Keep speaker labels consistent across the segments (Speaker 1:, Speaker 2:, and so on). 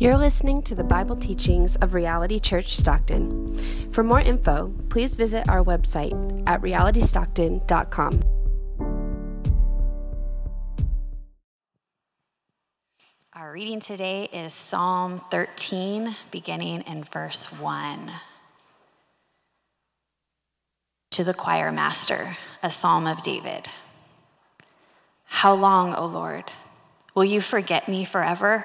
Speaker 1: You're listening to the Bible teachings of Reality Church Stockton. For more info, please visit our website at realitystockton.com.
Speaker 2: Our reading today is Psalm 13, beginning in verse 1. To the choir master, a psalm of David. How long, O Lord, will you forget me forever?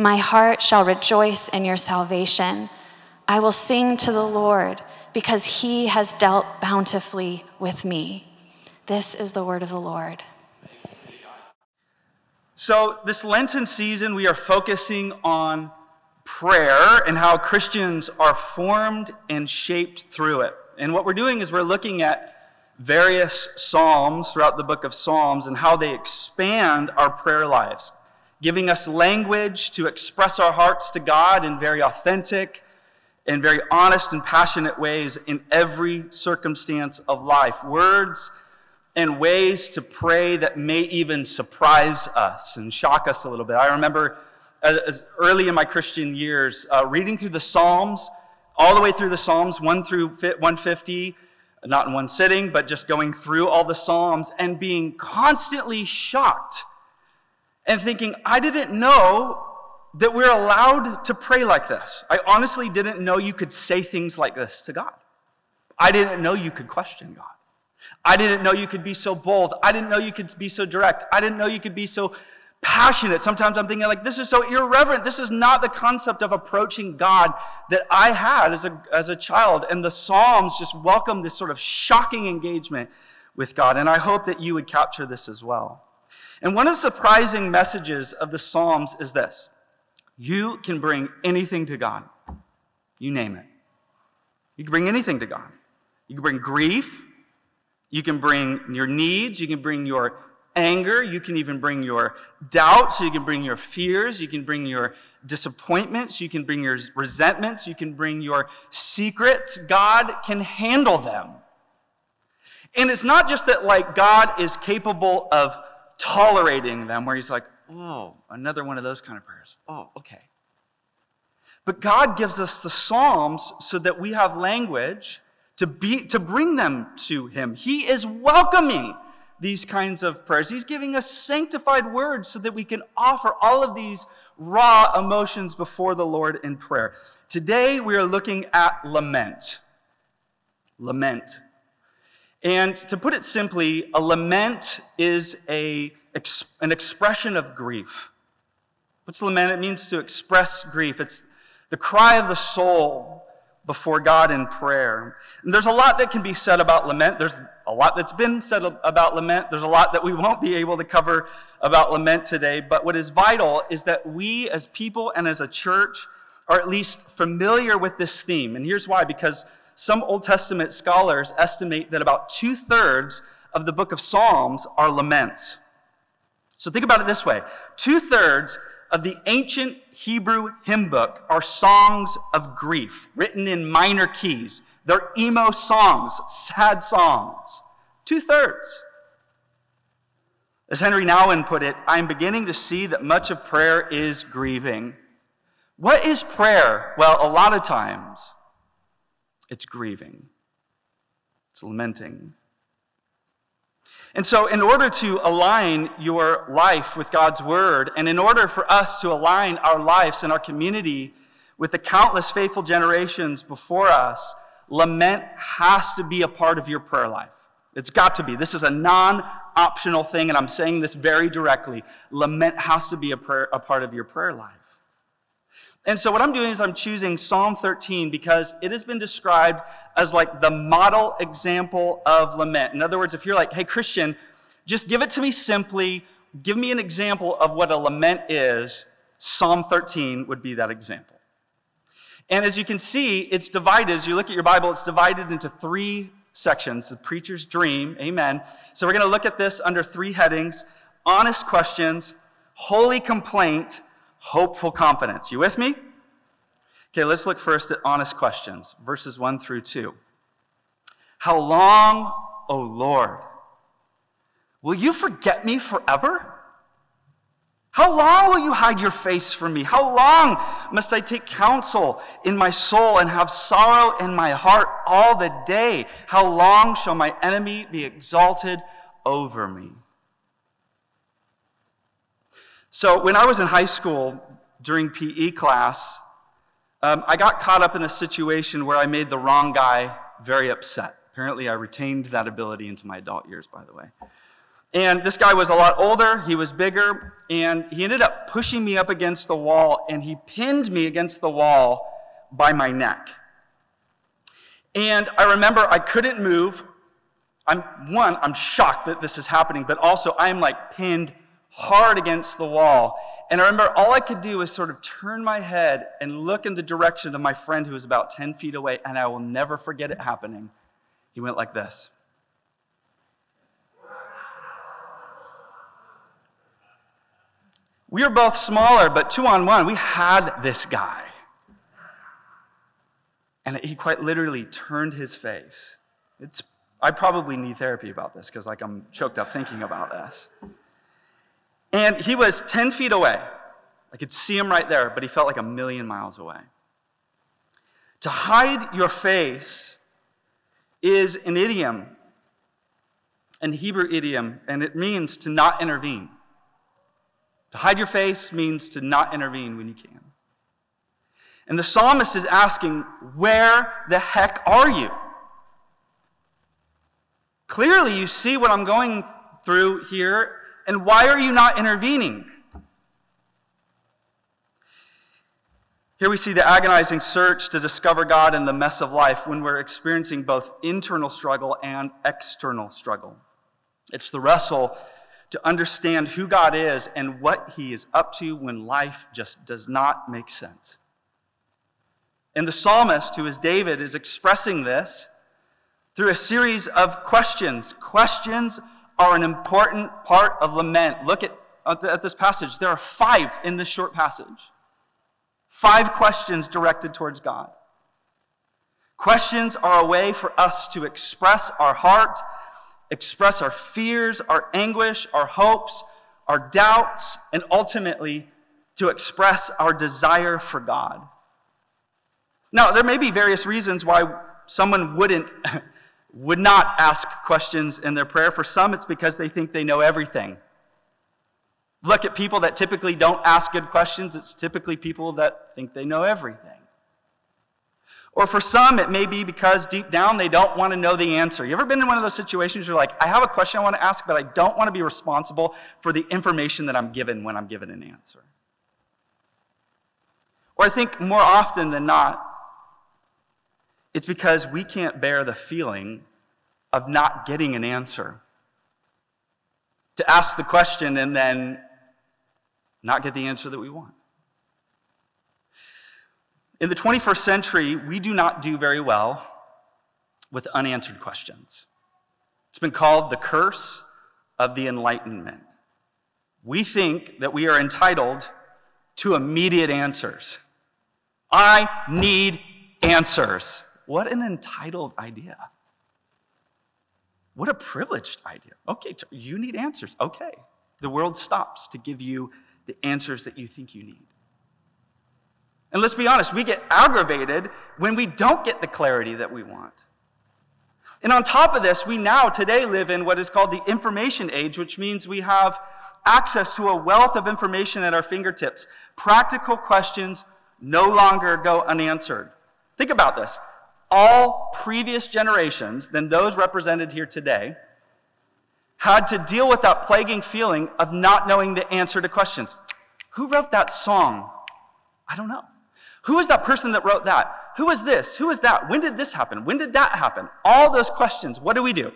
Speaker 2: My heart shall rejoice in your salvation. I will sing to the Lord because he has dealt bountifully with me. This is the word of the Lord.
Speaker 3: So, this Lenten season, we are focusing on prayer and how Christians are formed and shaped through it. And what we're doing is we're looking at various Psalms throughout the book of Psalms and how they expand our prayer lives giving us language to express our hearts to God in very authentic and very honest and passionate ways in every circumstance of life. Words and ways to pray that may even surprise us and shock us a little bit. I remember as, early in my Christian years uh, reading through the Psalms, all the way through the Psalms, 1 through 150 not in one sitting, but just going through all the Psalms and being constantly shocked and thinking, I didn't know that we're allowed to pray like this. I honestly didn't know you could say things like this to God. I didn't know you could question God. I didn't know you could be so bold. I didn't know you could be so direct. I didn't know you could be so passionate. Sometimes I'm thinking, like, this is so irreverent. This is not the concept of approaching God that I had as a, as a child. And the Psalms just welcome this sort of shocking engagement with God. And I hope that you would capture this as well. And one of the surprising messages of the Psalms is this you can bring anything to God. You name it. You can bring anything to God. You can bring grief. You can bring your needs. You can bring your anger. You can even bring your doubts. You can bring your fears. You can bring your disappointments. You can bring your resentments. You can bring your secrets. God can handle them. And it's not just that, like, God is capable of tolerating them, where he's like, oh, another one of those kind of prayers. Oh, okay. But God gives us the Psalms so that we have language to, be, to bring them to Him. He is welcoming these kinds of prayers. He's giving us sanctified words so that we can offer all of these raw emotions before the Lord in prayer. Today, we are looking at lament. Lament. And to put it simply, a lament is a, an expression of grief. What's lament? It means to express grief. It's the cry of the soul before God in prayer. And there's a lot that can be said about lament. There's a lot that's been said about lament. There's a lot that we won't be able to cover about lament today. But what is vital is that we as people and as a church are at least familiar with this theme. And here's why because some Old Testament scholars estimate that about two thirds of the book of Psalms are laments. So think about it this way two thirds of the ancient Hebrew hymn book are songs of grief written in minor keys. They're emo songs, sad songs. Two thirds. As Henri Nouwen put it, I'm beginning to see that much of prayer is grieving. What is prayer? Well, a lot of times it's grieving, it's lamenting. And so, in order to align your life with God's word, and in order for us to align our lives and our community with the countless faithful generations before us, lament has to be a part of your prayer life. It's got to be. This is a non optional thing, and I'm saying this very directly. Lament has to be a, prayer, a part of your prayer life. And so, what I'm doing is I'm choosing Psalm 13 because it has been described as like the model example of lament. In other words, if you're like, hey, Christian, just give it to me simply, give me an example of what a lament is, Psalm 13 would be that example. And as you can see, it's divided, as you look at your Bible, it's divided into three sections the preacher's dream, amen. So we're going to look at this under three headings honest questions, holy complaint, hopeful confidence. You with me? Okay, let's look first at honest questions, verses 1 through 2. How long, O Lord, will you forget me forever? How long will you hide your face from me? How long must I take counsel in my soul and have sorrow in my heart all the day? How long shall my enemy be exalted over me? So, when I was in high school during PE class, um, I got caught up in a situation where I made the wrong guy very upset. Apparently, I retained that ability into my adult years, by the way. And this guy was a lot older, he was bigger, and he ended up pushing me up against the wall, and he pinned me against the wall by my neck. And I remember I couldn't move. I'm one, I'm shocked that this is happening, but also I'm like pinned hard against the wall. And I remember all I could do was sort of turn my head and look in the direction of my friend who was about 10 feet away, and I will never forget it happening. He went like this. We were both smaller, but two on one, we had this guy. And he quite literally turned his face. It's, I probably need therapy about this because like I'm choked up thinking about this. And he was 10 feet away. I could see him right there, but he felt like a million miles away. To hide your face is an idiom, an Hebrew idiom, and it means to not intervene. To hide your face means to not intervene when you can. And the psalmist is asking, Where the heck are you? Clearly, you see what I'm going through here and why are you not intervening? Here we see the agonizing search to discover God in the mess of life when we're experiencing both internal struggle and external struggle. It's the wrestle to understand who God is and what He is up to when life just does not make sense. And the psalmist, who is David, is expressing this through a series of questions questions are an important part of lament. Look at, at this passage. There are five in this short passage. Five questions directed towards God. Questions are a way for us to express our heart, express our fears, our anguish, our hopes, our doubts, and ultimately to express our desire for God. Now, there may be various reasons why someone wouldn't would not ask questions in their prayer. For some, it's because they think they know everything. Look at people that typically don't ask good questions, it's typically people that think they know everything. Or for some, it may be because deep down they don't want to know the answer. You ever been in one of those situations where you're like, I have a question I want to ask, but I don't want to be responsible for the information that I'm given when I'm given an answer? Or I think more often than not, it's because we can't bear the feeling of not getting an answer. To ask the question and then not get the answer that we want. In the 21st century, we do not do very well with unanswered questions. It's been called the curse of the Enlightenment. We think that we are entitled to immediate answers. I need answers. What an entitled idea. What a privileged idea. Okay, you need answers. Okay. The world stops to give you the answers that you think you need. And let's be honest, we get aggravated when we don't get the clarity that we want. And on top of this, we now today live in what is called the information age, which means we have access to a wealth of information at our fingertips. Practical questions no longer go unanswered. Think about this all previous generations than those represented here today had to deal with that plaguing feeling of not knowing the answer to questions. Who wrote that song? I don't know. Who is that person that wrote that? Who is this? Who is that? When did this happen? When did that happen? All those questions. What do we do?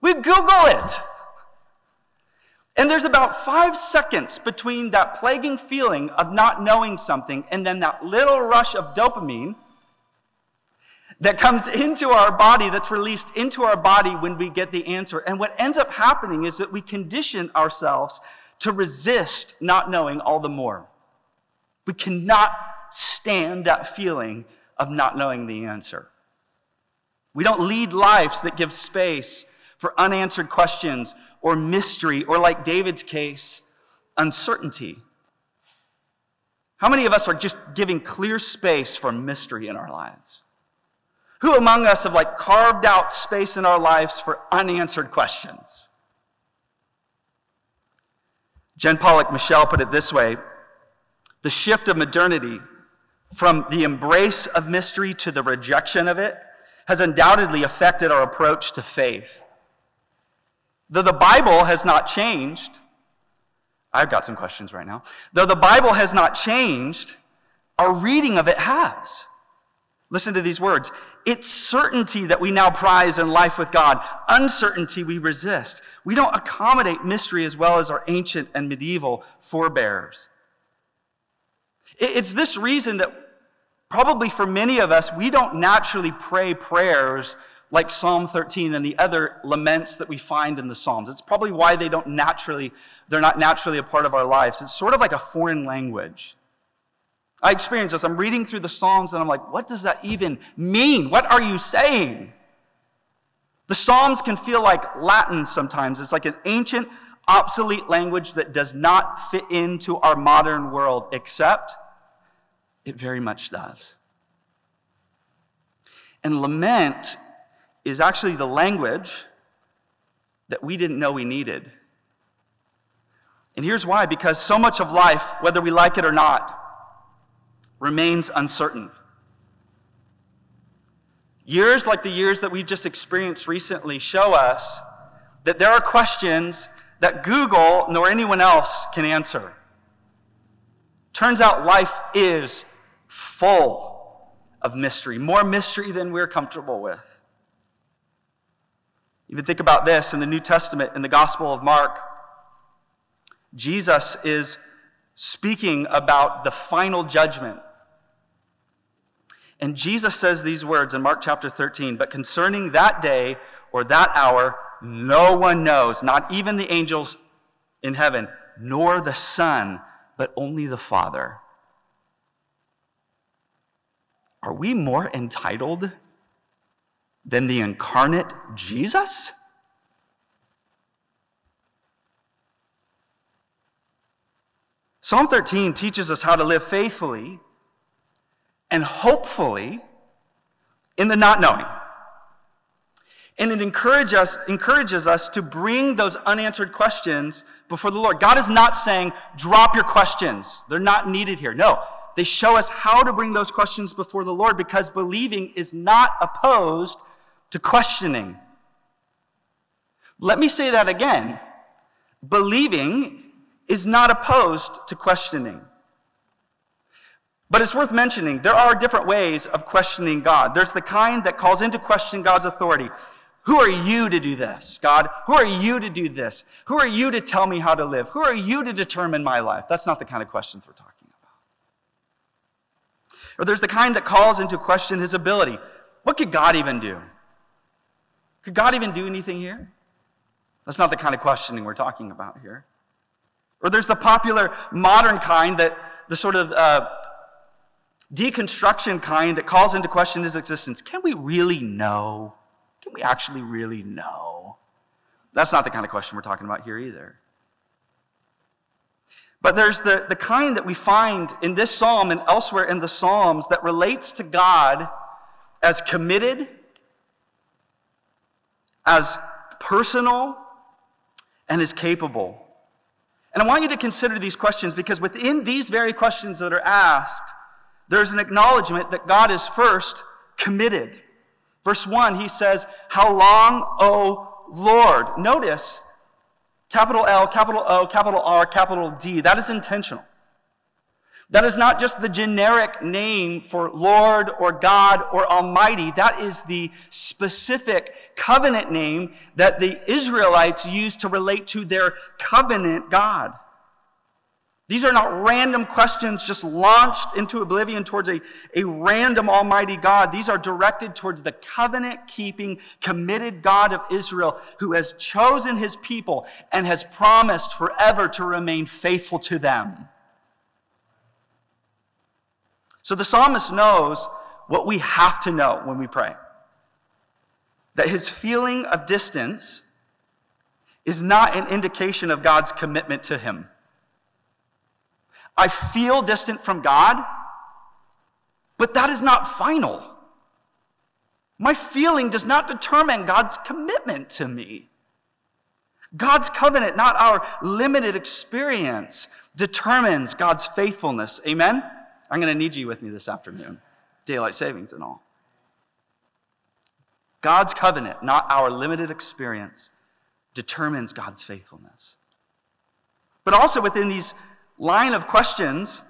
Speaker 3: We Google it. And there's about five seconds between that plaguing feeling of not knowing something and then that little rush of dopamine that comes into our body, that's released into our body when we get the answer. And what ends up happening is that we condition ourselves to resist not knowing all the more. We cannot stand that feeling of not knowing the answer. We don't lead lives that give space for unanswered questions or mystery, or like David's case, uncertainty. How many of us are just giving clear space for mystery in our lives? Who among us have like carved out space in our lives for unanswered questions? Jen Pollock Michel put it this way the shift of modernity from the embrace of mystery to the rejection of it has undoubtedly affected our approach to faith. Though the Bible has not changed, I've got some questions right now. Though the Bible has not changed, our reading of it has. Listen to these words. It's certainty that we now prize in life with God, uncertainty we resist. We don't accommodate mystery as well as our ancient and medieval forebears. It's this reason that probably for many of us, we don't naturally pray prayers like Psalm 13 and the other laments that we find in the Psalms. It's probably why they don't naturally, they're not naturally a part of our lives. It's sort of like a foreign language. I experience this. I'm reading through the Psalms and I'm like, what does that even mean? What are you saying? The Psalms can feel like Latin sometimes. It's like an ancient, obsolete language that does not fit into our modern world, except it very much does. And lament is actually the language that we didn't know we needed. And here's why because so much of life, whether we like it or not, remains uncertain. Years like the years that we've just experienced recently show us that there are questions that Google nor anyone else can answer. Turns out life is full of mystery, more mystery than we're comfortable with. Even think about this in the New Testament, in the Gospel of Mark. Jesus is speaking about the final judgment. And Jesus says these words in Mark chapter 13 But concerning that day or that hour, no one knows, not even the angels in heaven, nor the Son, but only the Father. Are we more entitled than the incarnate Jesus? Psalm 13 teaches us how to live faithfully and hopefully in the not knowing. And it encourages us, encourages us to bring those unanswered questions before the Lord. God is not saying, drop your questions. They're not needed here. No, they show us how to bring those questions before the Lord because believing is not opposed to questioning. Let me say that again. Believing is not opposed to questioning. But it's worth mentioning there are different ways of questioning God. There's the kind that calls into question God's authority. Who are you to do this, God? Who are you to do this? Who are you to tell me how to live? Who are you to determine my life? That's not the kind of questions we're talking about. or there's the kind that calls into question his ability. What could God even do? Could God even do anything here? That's not the kind of questioning we're talking about here. Or there's the popular modern kind that the sort of uh, deconstruction kind that calls into question his existence. Can we really know? Can we actually really know? That's not the kind of question we're talking about here either. But there's the, the kind that we find in this psalm and elsewhere in the Psalms that relates to God as committed, as personal, and as capable. And I want you to consider these questions because within these very questions that are asked, there's an acknowledgement that God is first committed. Verse 1, he says, How long, O Lord? Notice, Capital L, capital O, capital R, capital D. That is intentional. That is not just the generic name for Lord or God or Almighty. That is the specific covenant name that the Israelites used to relate to their covenant God. These are not random questions just launched into oblivion towards a, a random Almighty God. These are directed towards the covenant keeping, committed God of Israel who has chosen his people and has promised forever to remain faithful to them. So the psalmist knows what we have to know when we pray that his feeling of distance is not an indication of God's commitment to him. I feel distant from God, but that is not final. My feeling does not determine God's commitment to me. God's covenant, not our limited experience, determines God's faithfulness. Amen? I'm going to need you with me this afternoon. Daylight savings and all. God's covenant, not our limited experience, determines God's faithfulness. But also within these line of questions,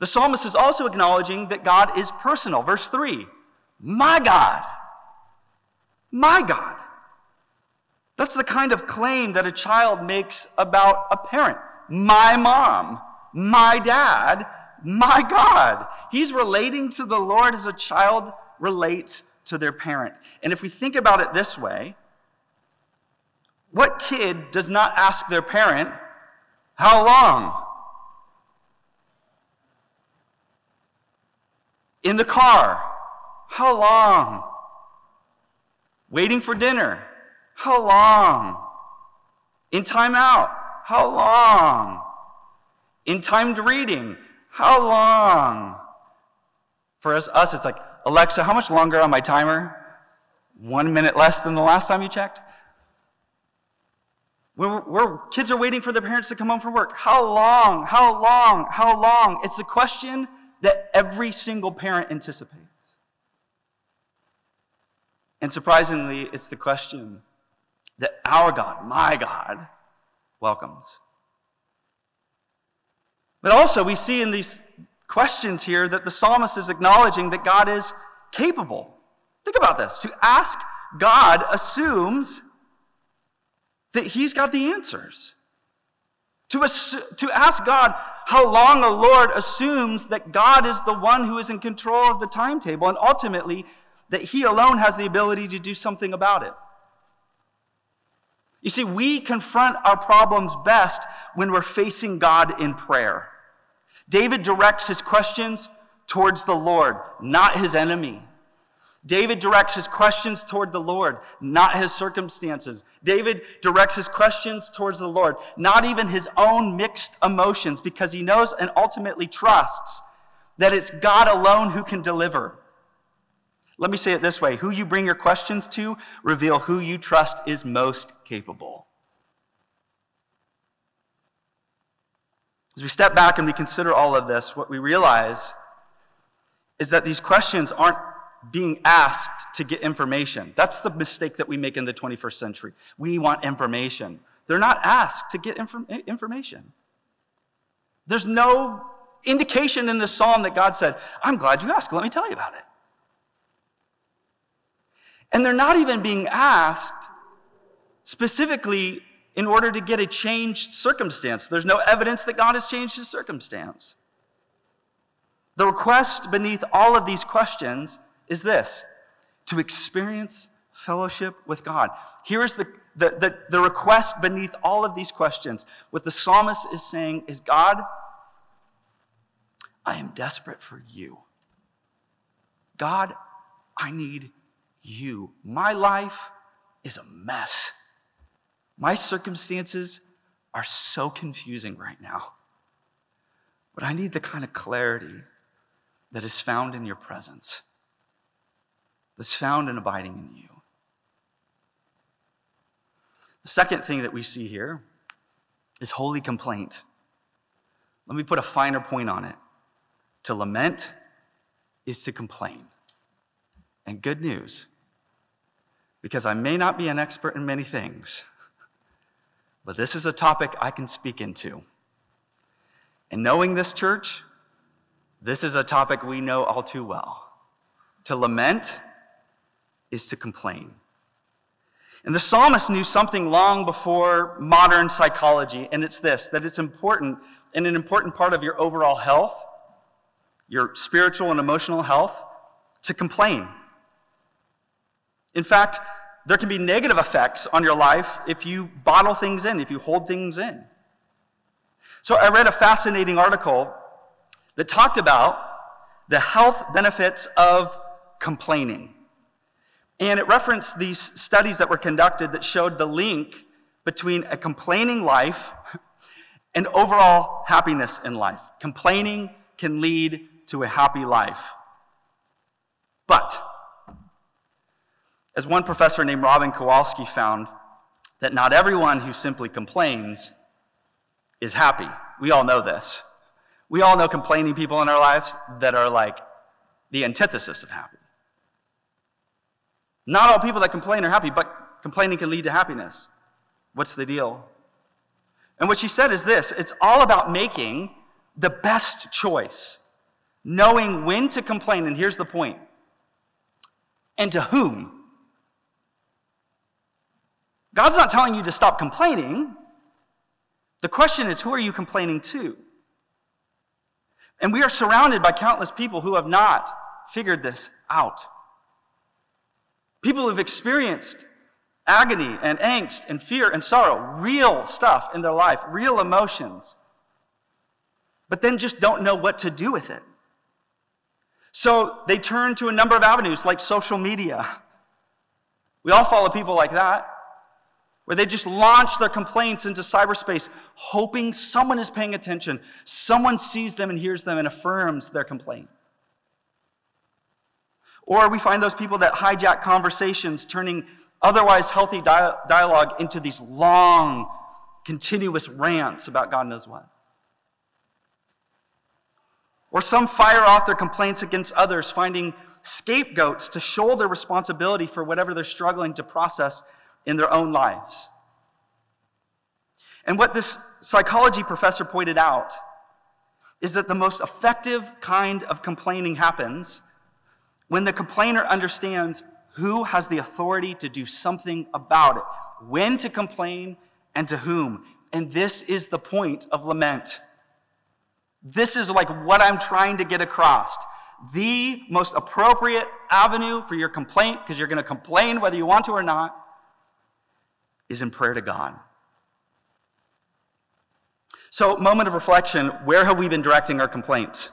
Speaker 3: the psalmist is also acknowledging that God is personal. Verse 3 My God, my God. That's the kind of claim that a child makes about a parent. My mom, my dad, my God. He's relating to the Lord as a child relates to their parent. And if we think about it this way, what kid does not ask their parent, how long? In the car. How long? Waiting for dinner. How long? In timeout. How long? In timed reading. How long? For us, us, it's like, Alexa, how much longer on my timer? One minute less than the last time you checked? When we're, kids are waiting for their parents to come home from work. How long? How long? How long? It's a question that every single parent anticipates. And surprisingly, it's the question that our God, my God, welcomes. But also, we see in these questions here that the psalmist is acknowledging that God is capable. Think about this. To ask God assumes that He's got the answers. To, to ask God how long a Lord assumes that God is the one who is in control of the timetable and ultimately that He alone has the ability to do something about it. You see, we confront our problems best when we're facing God in prayer. David directs his questions towards the Lord, not his enemy. David directs his questions toward the Lord, not his circumstances. David directs his questions towards the Lord, not even his own mixed emotions, because he knows and ultimately trusts that it's God alone who can deliver. Let me say it this way who you bring your questions to reveal who you trust is most capable. As we step back and we consider all of this, what we realize is that these questions aren't being asked to get information. That's the mistake that we make in the 21st century. We want information. They're not asked to get inform- information. There's no indication in the psalm that God said, I'm glad you asked. Let me tell you about it. And they're not even being asked specifically in order to get a changed circumstance. There's no evidence that God has changed his circumstance. The request beneath all of these questions is this to experience fellowship with God. Here is the, the, the, the, request beneath all of these questions. What the psalmist is saying is God, I am desperate for you. God, I need you. My life is a mess. My circumstances are so confusing right now. But I need the kind of clarity that is found in your presence that's found in abiding in you. The second thing that we see here is holy complaint. Let me put a finer point on it. To lament is to complain. And good news, because I may not be an expert in many things, but this is a topic I can speak into. And knowing this church, this is a topic we know all too well. To lament is to complain. And the psalmist knew something long before modern psychology, and it's this that it's important and an important part of your overall health, your spiritual and emotional health, to complain. In fact, there can be negative effects on your life if you bottle things in, if you hold things in. So I read a fascinating article that talked about the health benefits of complaining. And it referenced these studies that were conducted that showed the link between a complaining life and overall happiness in life. Complaining can lead to a happy life. But, as one professor named Robin Kowalski found, that not everyone who simply complains is happy. We all know this. We all know complaining people in our lives that are like the antithesis of happy. Not all people that complain are happy, but complaining can lead to happiness. What's the deal? And what she said is this it's all about making the best choice, knowing when to complain. And here's the point and to whom. God's not telling you to stop complaining. The question is, who are you complaining to? And we are surrounded by countless people who have not figured this out. People who've experienced agony and angst and fear and sorrow, real stuff in their life, real emotions, but then just don't know what to do with it. So they turn to a number of avenues like social media. We all follow people like that where they just launch their complaints into cyberspace, hoping someone is paying attention, someone sees them and hears them and affirms their complaint. Or we find those people that hijack conversations, turning otherwise healthy dialogue into these long, continuous rants about God knows what. Or some fire off their complaints against others, finding scapegoats to shoulder responsibility for whatever they're struggling to process in their own lives. And what this psychology professor pointed out is that the most effective kind of complaining happens when the complainer understands who has the authority to do something about it, when to complain, and to whom. And this is the point of lament. This is like what I'm trying to get across. The most appropriate avenue for your complaint, because you're going to complain whether you want to or not, is in prayer to God. So, moment of reflection where have we been directing our complaints?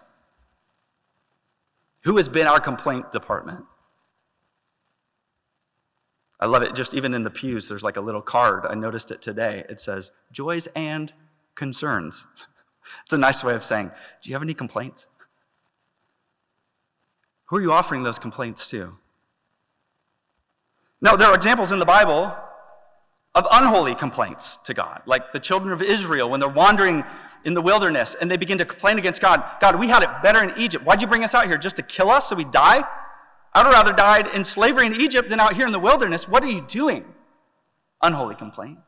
Speaker 3: Who has been our complaint department? I love it. Just even in the pews, there's like a little card. I noticed it today. It says, Joys and concerns. it's a nice way of saying, Do you have any complaints? Who are you offering those complaints to? Now, there are examples in the Bible of unholy complaints to God, like the children of Israel when they're wandering in the wilderness and they begin to complain against God. God, we had it better in Egypt. Why'd you bring us out here? Just to kill us so we die? I'd rather died in slavery in Egypt than out here in the wilderness. What are you doing? Unholy complaint.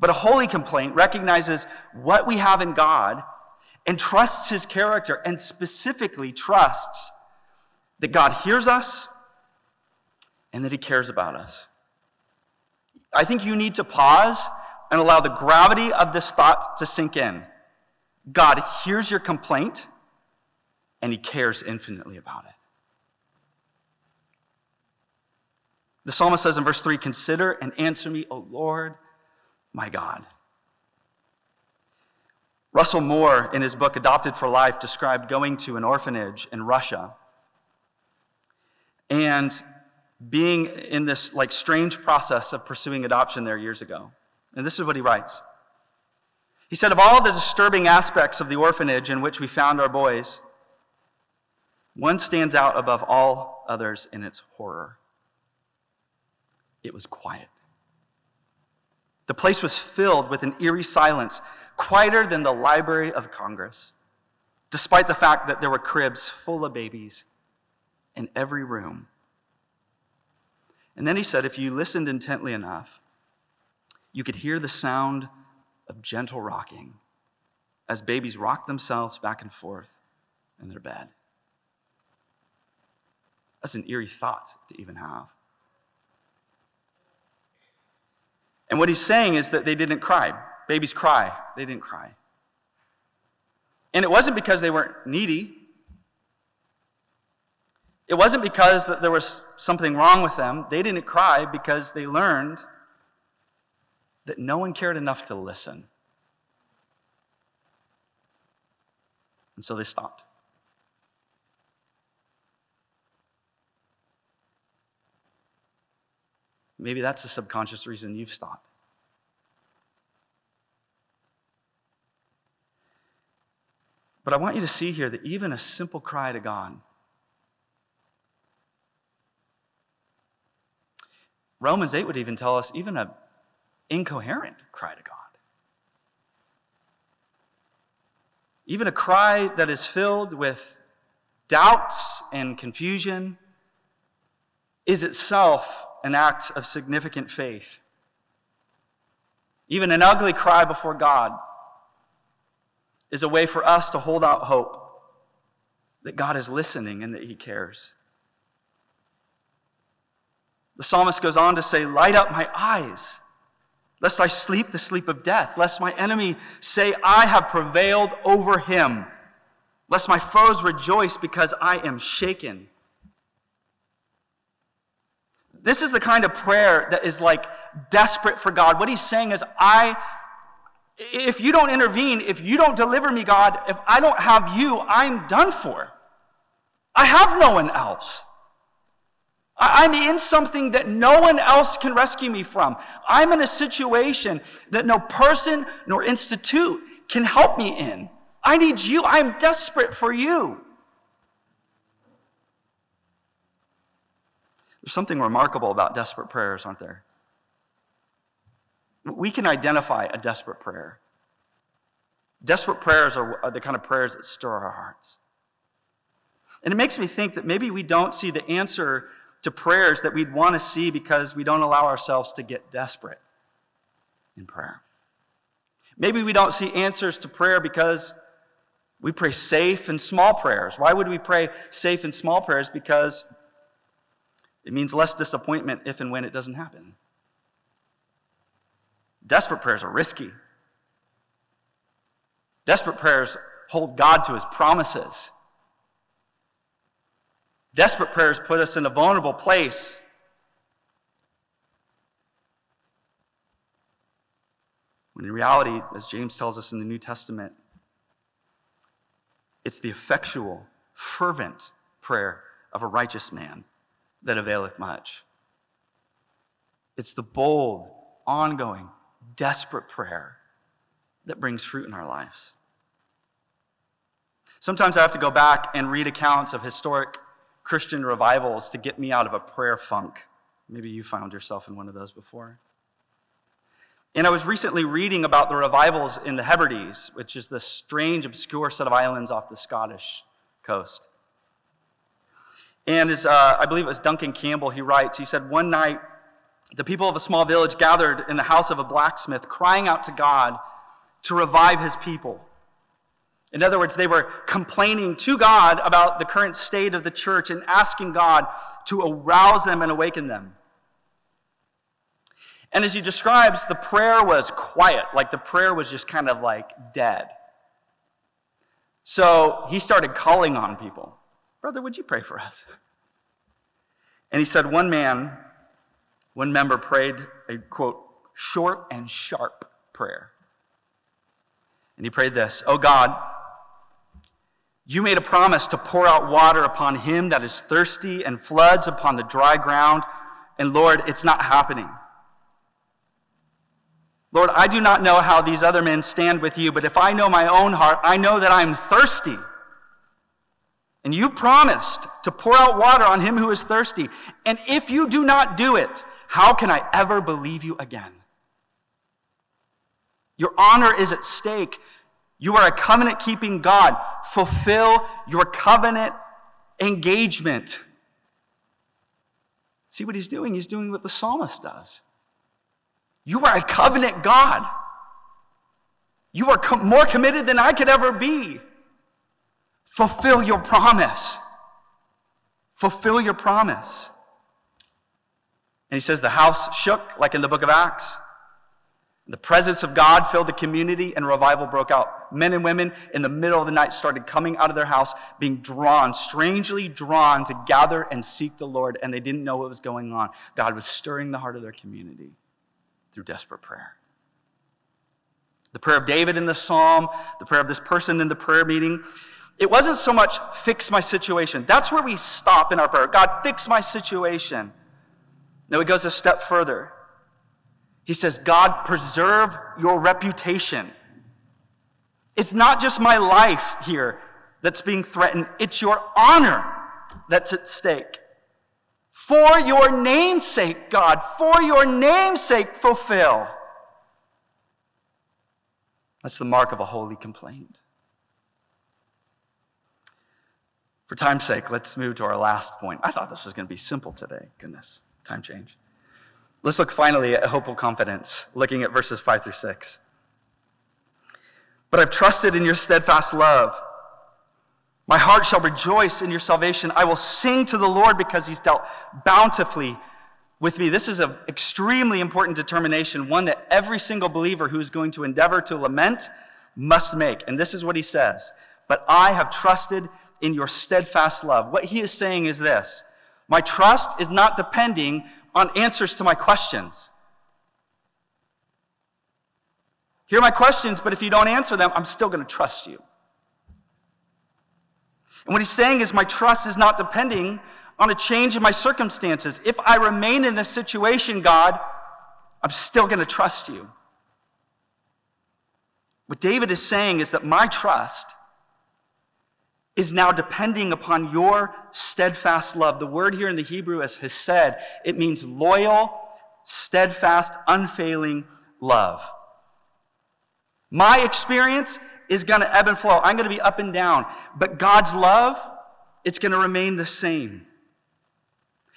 Speaker 3: But a holy complaint recognizes what we have in God and trusts his character and specifically trusts that God hears us and that he cares about us. I think you need to pause and allow the gravity of this thought to sink in. God hears your complaint and he cares infinitely about it. The psalmist says in verse 3 Consider and answer me, O Lord, my God. Russell Moore, in his book Adopted for Life, described going to an orphanage in Russia and being in this like strange process of pursuing adoption there years ago. And this is what he writes. He said, Of all the disturbing aspects of the orphanage in which we found our boys, one stands out above all others in its horror. It was quiet. The place was filled with an eerie silence, quieter than the Library of Congress, despite the fact that there were cribs full of babies in every room and then he said, if you listened intently enough, you could hear the sound of gentle rocking as babies rock themselves back and forth in their bed. That's an eerie thought to even have. And what he's saying is that they didn't cry. Babies cry, they didn't cry. And it wasn't because they weren't needy. It wasn't because that there was something wrong with them. They didn't cry because they learned that no one cared enough to listen. And so they stopped. Maybe that's the subconscious reason you've stopped. But I want you to see here that even a simple cry to God, Romans 8 would even tell us even an incoherent cry to God. Even a cry that is filled with doubts and confusion is itself an act of significant faith. Even an ugly cry before God is a way for us to hold out hope that God is listening and that He cares. The psalmist goes on to say, Light up my eyes, lest I sleep the sleep of death, lest my enemy say, I have prevailed over him, lest my foes rejoice because I am shaken. This is the kind of prayer that is like desperate for God. What he's saying is, I, if you don't intervene, if you don't deliver me, God, if I don't have you, I'm done for. I have no one else. I'm in something that no one else can rescue me from. I'm in a situation that no person nor institute can help me in. I need you. I'm desperate for you. There's something remarkable about desperate prayers, aren't there? We can identify a desperate prayer. Desperate prayers are, are the kind of prayers that stir our hearts. And it makes me think that maybe we don't see the answer to prayers that we'd want to see because we don't allow ourselves to get desperate in prayer. Maybe we don't see answers to prayer because we pray safe and small prayers. Why would we pray safe and small prayers? Because it means less disappointment if and when it doesn't happen. Desperate prayers are risky. Desperate prayers hold God to his promises. Desperate prayers put us in a vulnerable place. When in reality, as James tells us in the New Testament, it's the effectual, fervent prayer of a righteous man that availeth much. It's the bold, ongoing, desperate prayer that brings fruit in our lives. Sometimes I have to go back and read accounts of historic Christian revivals to get me out of a prayer funk. Maybe you found yourself in one of those before. And I was recently reading about the revivals in the Hebrides, which is this strange, obscure set of islands off the Scottish coast. And as uh, I believe it was Duncan Campbell, he writes, he said, One night, the people of a small village gathered in the house of a blacksmith, crying out to God to revive his people. In other words, they were complaining to God about the current state of the church and asking God to arouse them and awaken them. And as he describes, the prayer was quiet, like the prayer was just kind of like dead. So he started calling on people. Brother, would you pray for us? And he said, one man, one member prayed a quote, short and sharp prayer. And he prayed this Oh God, you made a promise to pour out water upon him that is thirsty and floods upon the dry ground. And Lord, it's not happening. Lord, I do not know how these other men stand with you, but if I know my own heart, I know that I'm thirsty. And you promised to pour out water on him who is thirsty. And if you do not do it, how can I ever believe you again? Your honor is at stake. You are a covenant keeping God. Fulfill your covenant engagement. See what he's doing? He's doing what the psalmist does. You are a covenant God. You are more committed than I could ever be. Fulfill your promise. Fulfill your promise. And he says the house shook, like in the book of Acts. The presence of God filled the community and revival broke out. Men and women in the middle of the night started coming out of their house, being drawn, strangely drawn to gather and seek the Lord, and they didn't know what was going on. God was stirring the heart of their community through desperate prayer. The prayer of David in the psalm, the prayer of this person in the prayer meeting, it wasn't so much fix my situation. That's where we stop in our prayer. God, fix my situation. No, he goes a step further. He says, God, preserve your reputation. It's not just my life here that's being threatened, it's your honor that's at stake. For your name's sake, God, for your name's sake, fulfill. That's the mark of a holy complaint. For time's sake, let's move to our last point. I thought this was going to be simple today. Goodness, time change. Let's look finally at hopeful confidence, looking at verses 5 through 6. But I've trusted in your steadfast love. My heart shall rejoice in your salvation. I will sing to the Lord because he's dealt bountifully with me. This is an extremely important determination, one that every single believer who is going to endeavor to lament must make. And this is what he says But I have trusted in your steadfast love. What he is saying is this My trust is not depending on answers to my questions. Hear my questions, but if you don't answer them, I'm still going to trust you. And what he's saying is, my trust is not depending on a change in my circumstances. If I remain in this situation, God, I'm still going to trust you. What David is saying is that my trust is now depending upon your steadfast love. The word here in the Hebrew is hesed. It means loyal, steadfast, unfailing love. My experience is going to ebb and flow. I'm going to be up and down. But God's love, it's going to remain the same.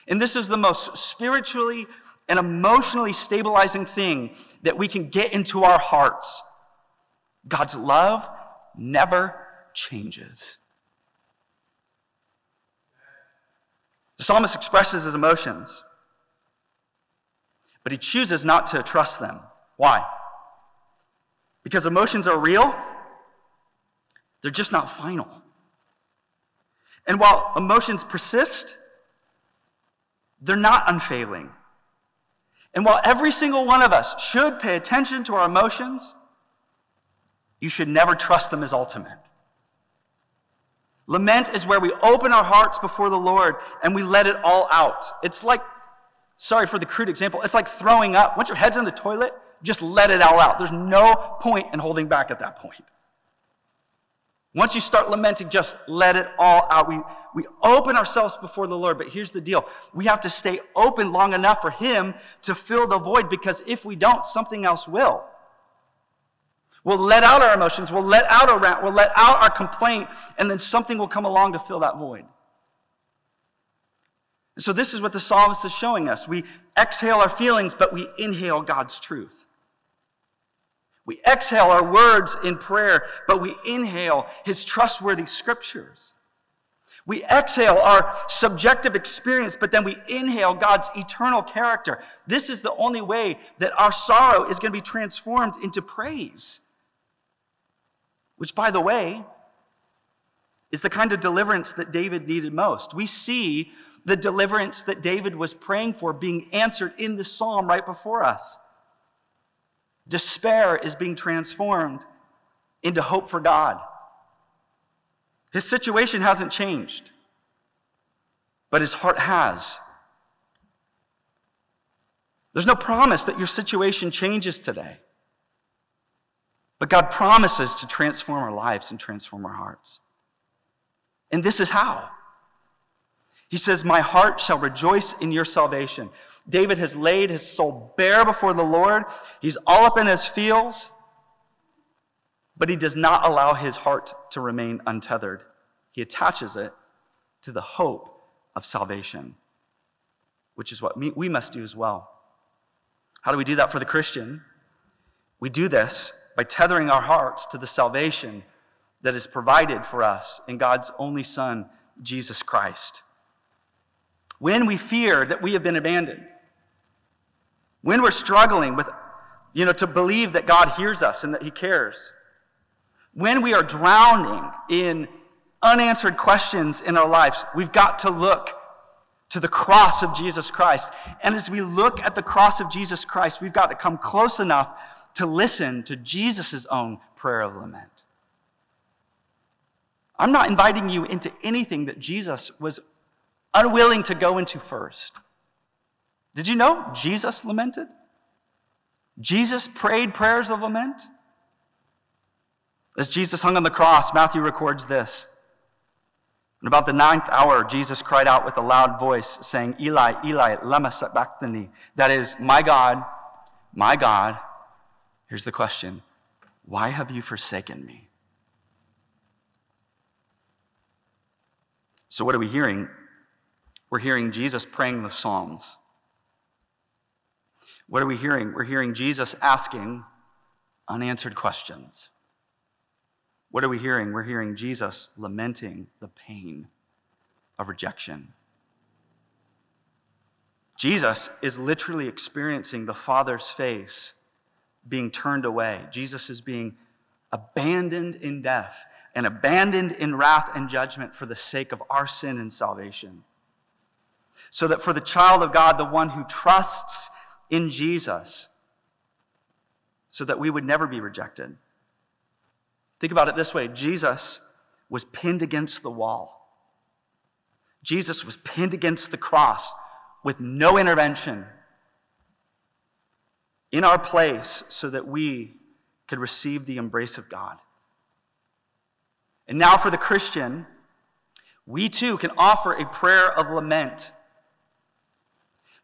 Speaker 3: And this is the most spiritually and emotionally stabilizing thing that we can get into our hearts. God's love never changes. The psalmist expresses his emotions, but he chooses not to trust them. Why? Because emotions are real, they're just not final. And while emotions persist, they're not unfailing. And while every single one of us should pay attention to our emotions, you should never trust them as ultimate. Lament is where we open our hearts before the Lord and we let it all out. It's like, sorry for the crude example, it's like throwing up. Once your head's in the toilet, just let it all out. There's no point in holding back at that point. Once you start lamenting, just let it all out. We, we open ourselves before the Lord, but here's the deal. We have to stay open long enough for Him to fill the void because if we don't, something else will. We'll let out our emotions, we'll let out our rant, we'll let out our complaint, and then something will come along to fill that void. So, this is what the psalmist is showing us. We exhale our feelings, but we inhale God's truth. We exhale our words in prayer, but we inhale his trustworthy scriptures. We exhale our subjective experience, but then we inhale God's eternal character. This is the only way that our sorrow is going to be transformed into praise which, by the way, is the kind of deliverance that David needed most. We see the deliverance that David was praying for being answered in the psalm right before us. Despair is being transformed into hope for God. His situation hasn't changed, but his heart has. There's no promise that your situation changes today. But God promises to transform our lives and transform our hearts. And this is how. He says, My heart shall rejoice in your salvation. David has laid his soul bare before the Lord. He's all up in his feels, but he does not allow his heart to remain untethered. He attaches it to the hope of salvation, which is what we must do as well. How do we do that for the Christian? We do this by tethering our hearts to the salvation that is provided for us in God's only Son, Jesus Christ. When we fear that we have been abandoned, when we're struggling with, you know, to believe that God hears us and that He cares, when we are drowning in unanswered questions in our lives, we've got to look to the cross of Jesus Christ. And as we look at the cross of Jesus Christ, we've got to come close enough to listen to Jesus' own prayer of lament. I'm not inviting you into anything that Jesus was unwilling to go into first. Did you know Jesus lamented? Jesus prayed prayers of lament? As Jesus hung on the cross, Matthew records this. And about the ninth hour, Jesus cried out with a loud voice, saying, Eli, Eli, lema sabachthani. That is, my God, my God. Here's the question Why have you forsaken me? So, what are we hearing? We're hearing Jesus praying the Psalms. What are we hearing? We're hearing Jesus asking unanswered questions. What are we hearing? We're hearing Jesus lamenting the pain of rejection. Jesus is literally experiencing the Father's face being turned away. Jesus is being abandoned in death and abandoned in wrath and judgment for the sake of our sin and salvation. So that for the child of God, the one who trusts in Jesus, so that we would never be rejected. Think about it this way Jesus was pinned against the wall. Jesus was pinned against the cross with no intervention in our place so that we could receive the embrace of God. And now, for the Christian, we too can offer a prayer of lament.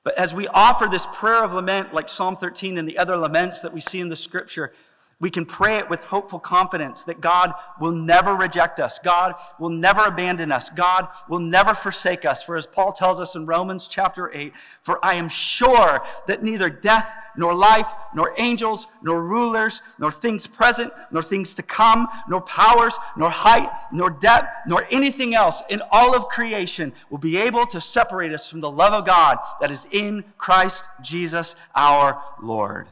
Speaker 3: But as we offer this prayer of lament, like Psalm 13 and the other laments that we see in the scripture, we can pray it with hopeful confidence that God will never reject us. God will never abandon us. God will never forsake us. For as Paul tells us in Romans chapter 8, for I am sure that neither death, nor life, nor angels, nor rulers, nor things present, nor things to come, nor powers, nor height, nor depth, nor anything else in all of creation will be able to separate us from the love of God that is in Christ Jesus our Lord.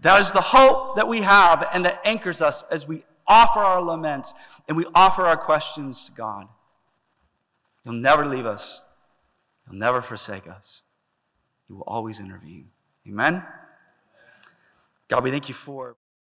Speaker 3: That is the hope that we have and that anchors us as we offer our laments and we offer our questions to God. He'll never leave us, He'll never forsake us. He will always intervene. Amen? God, we thank you for.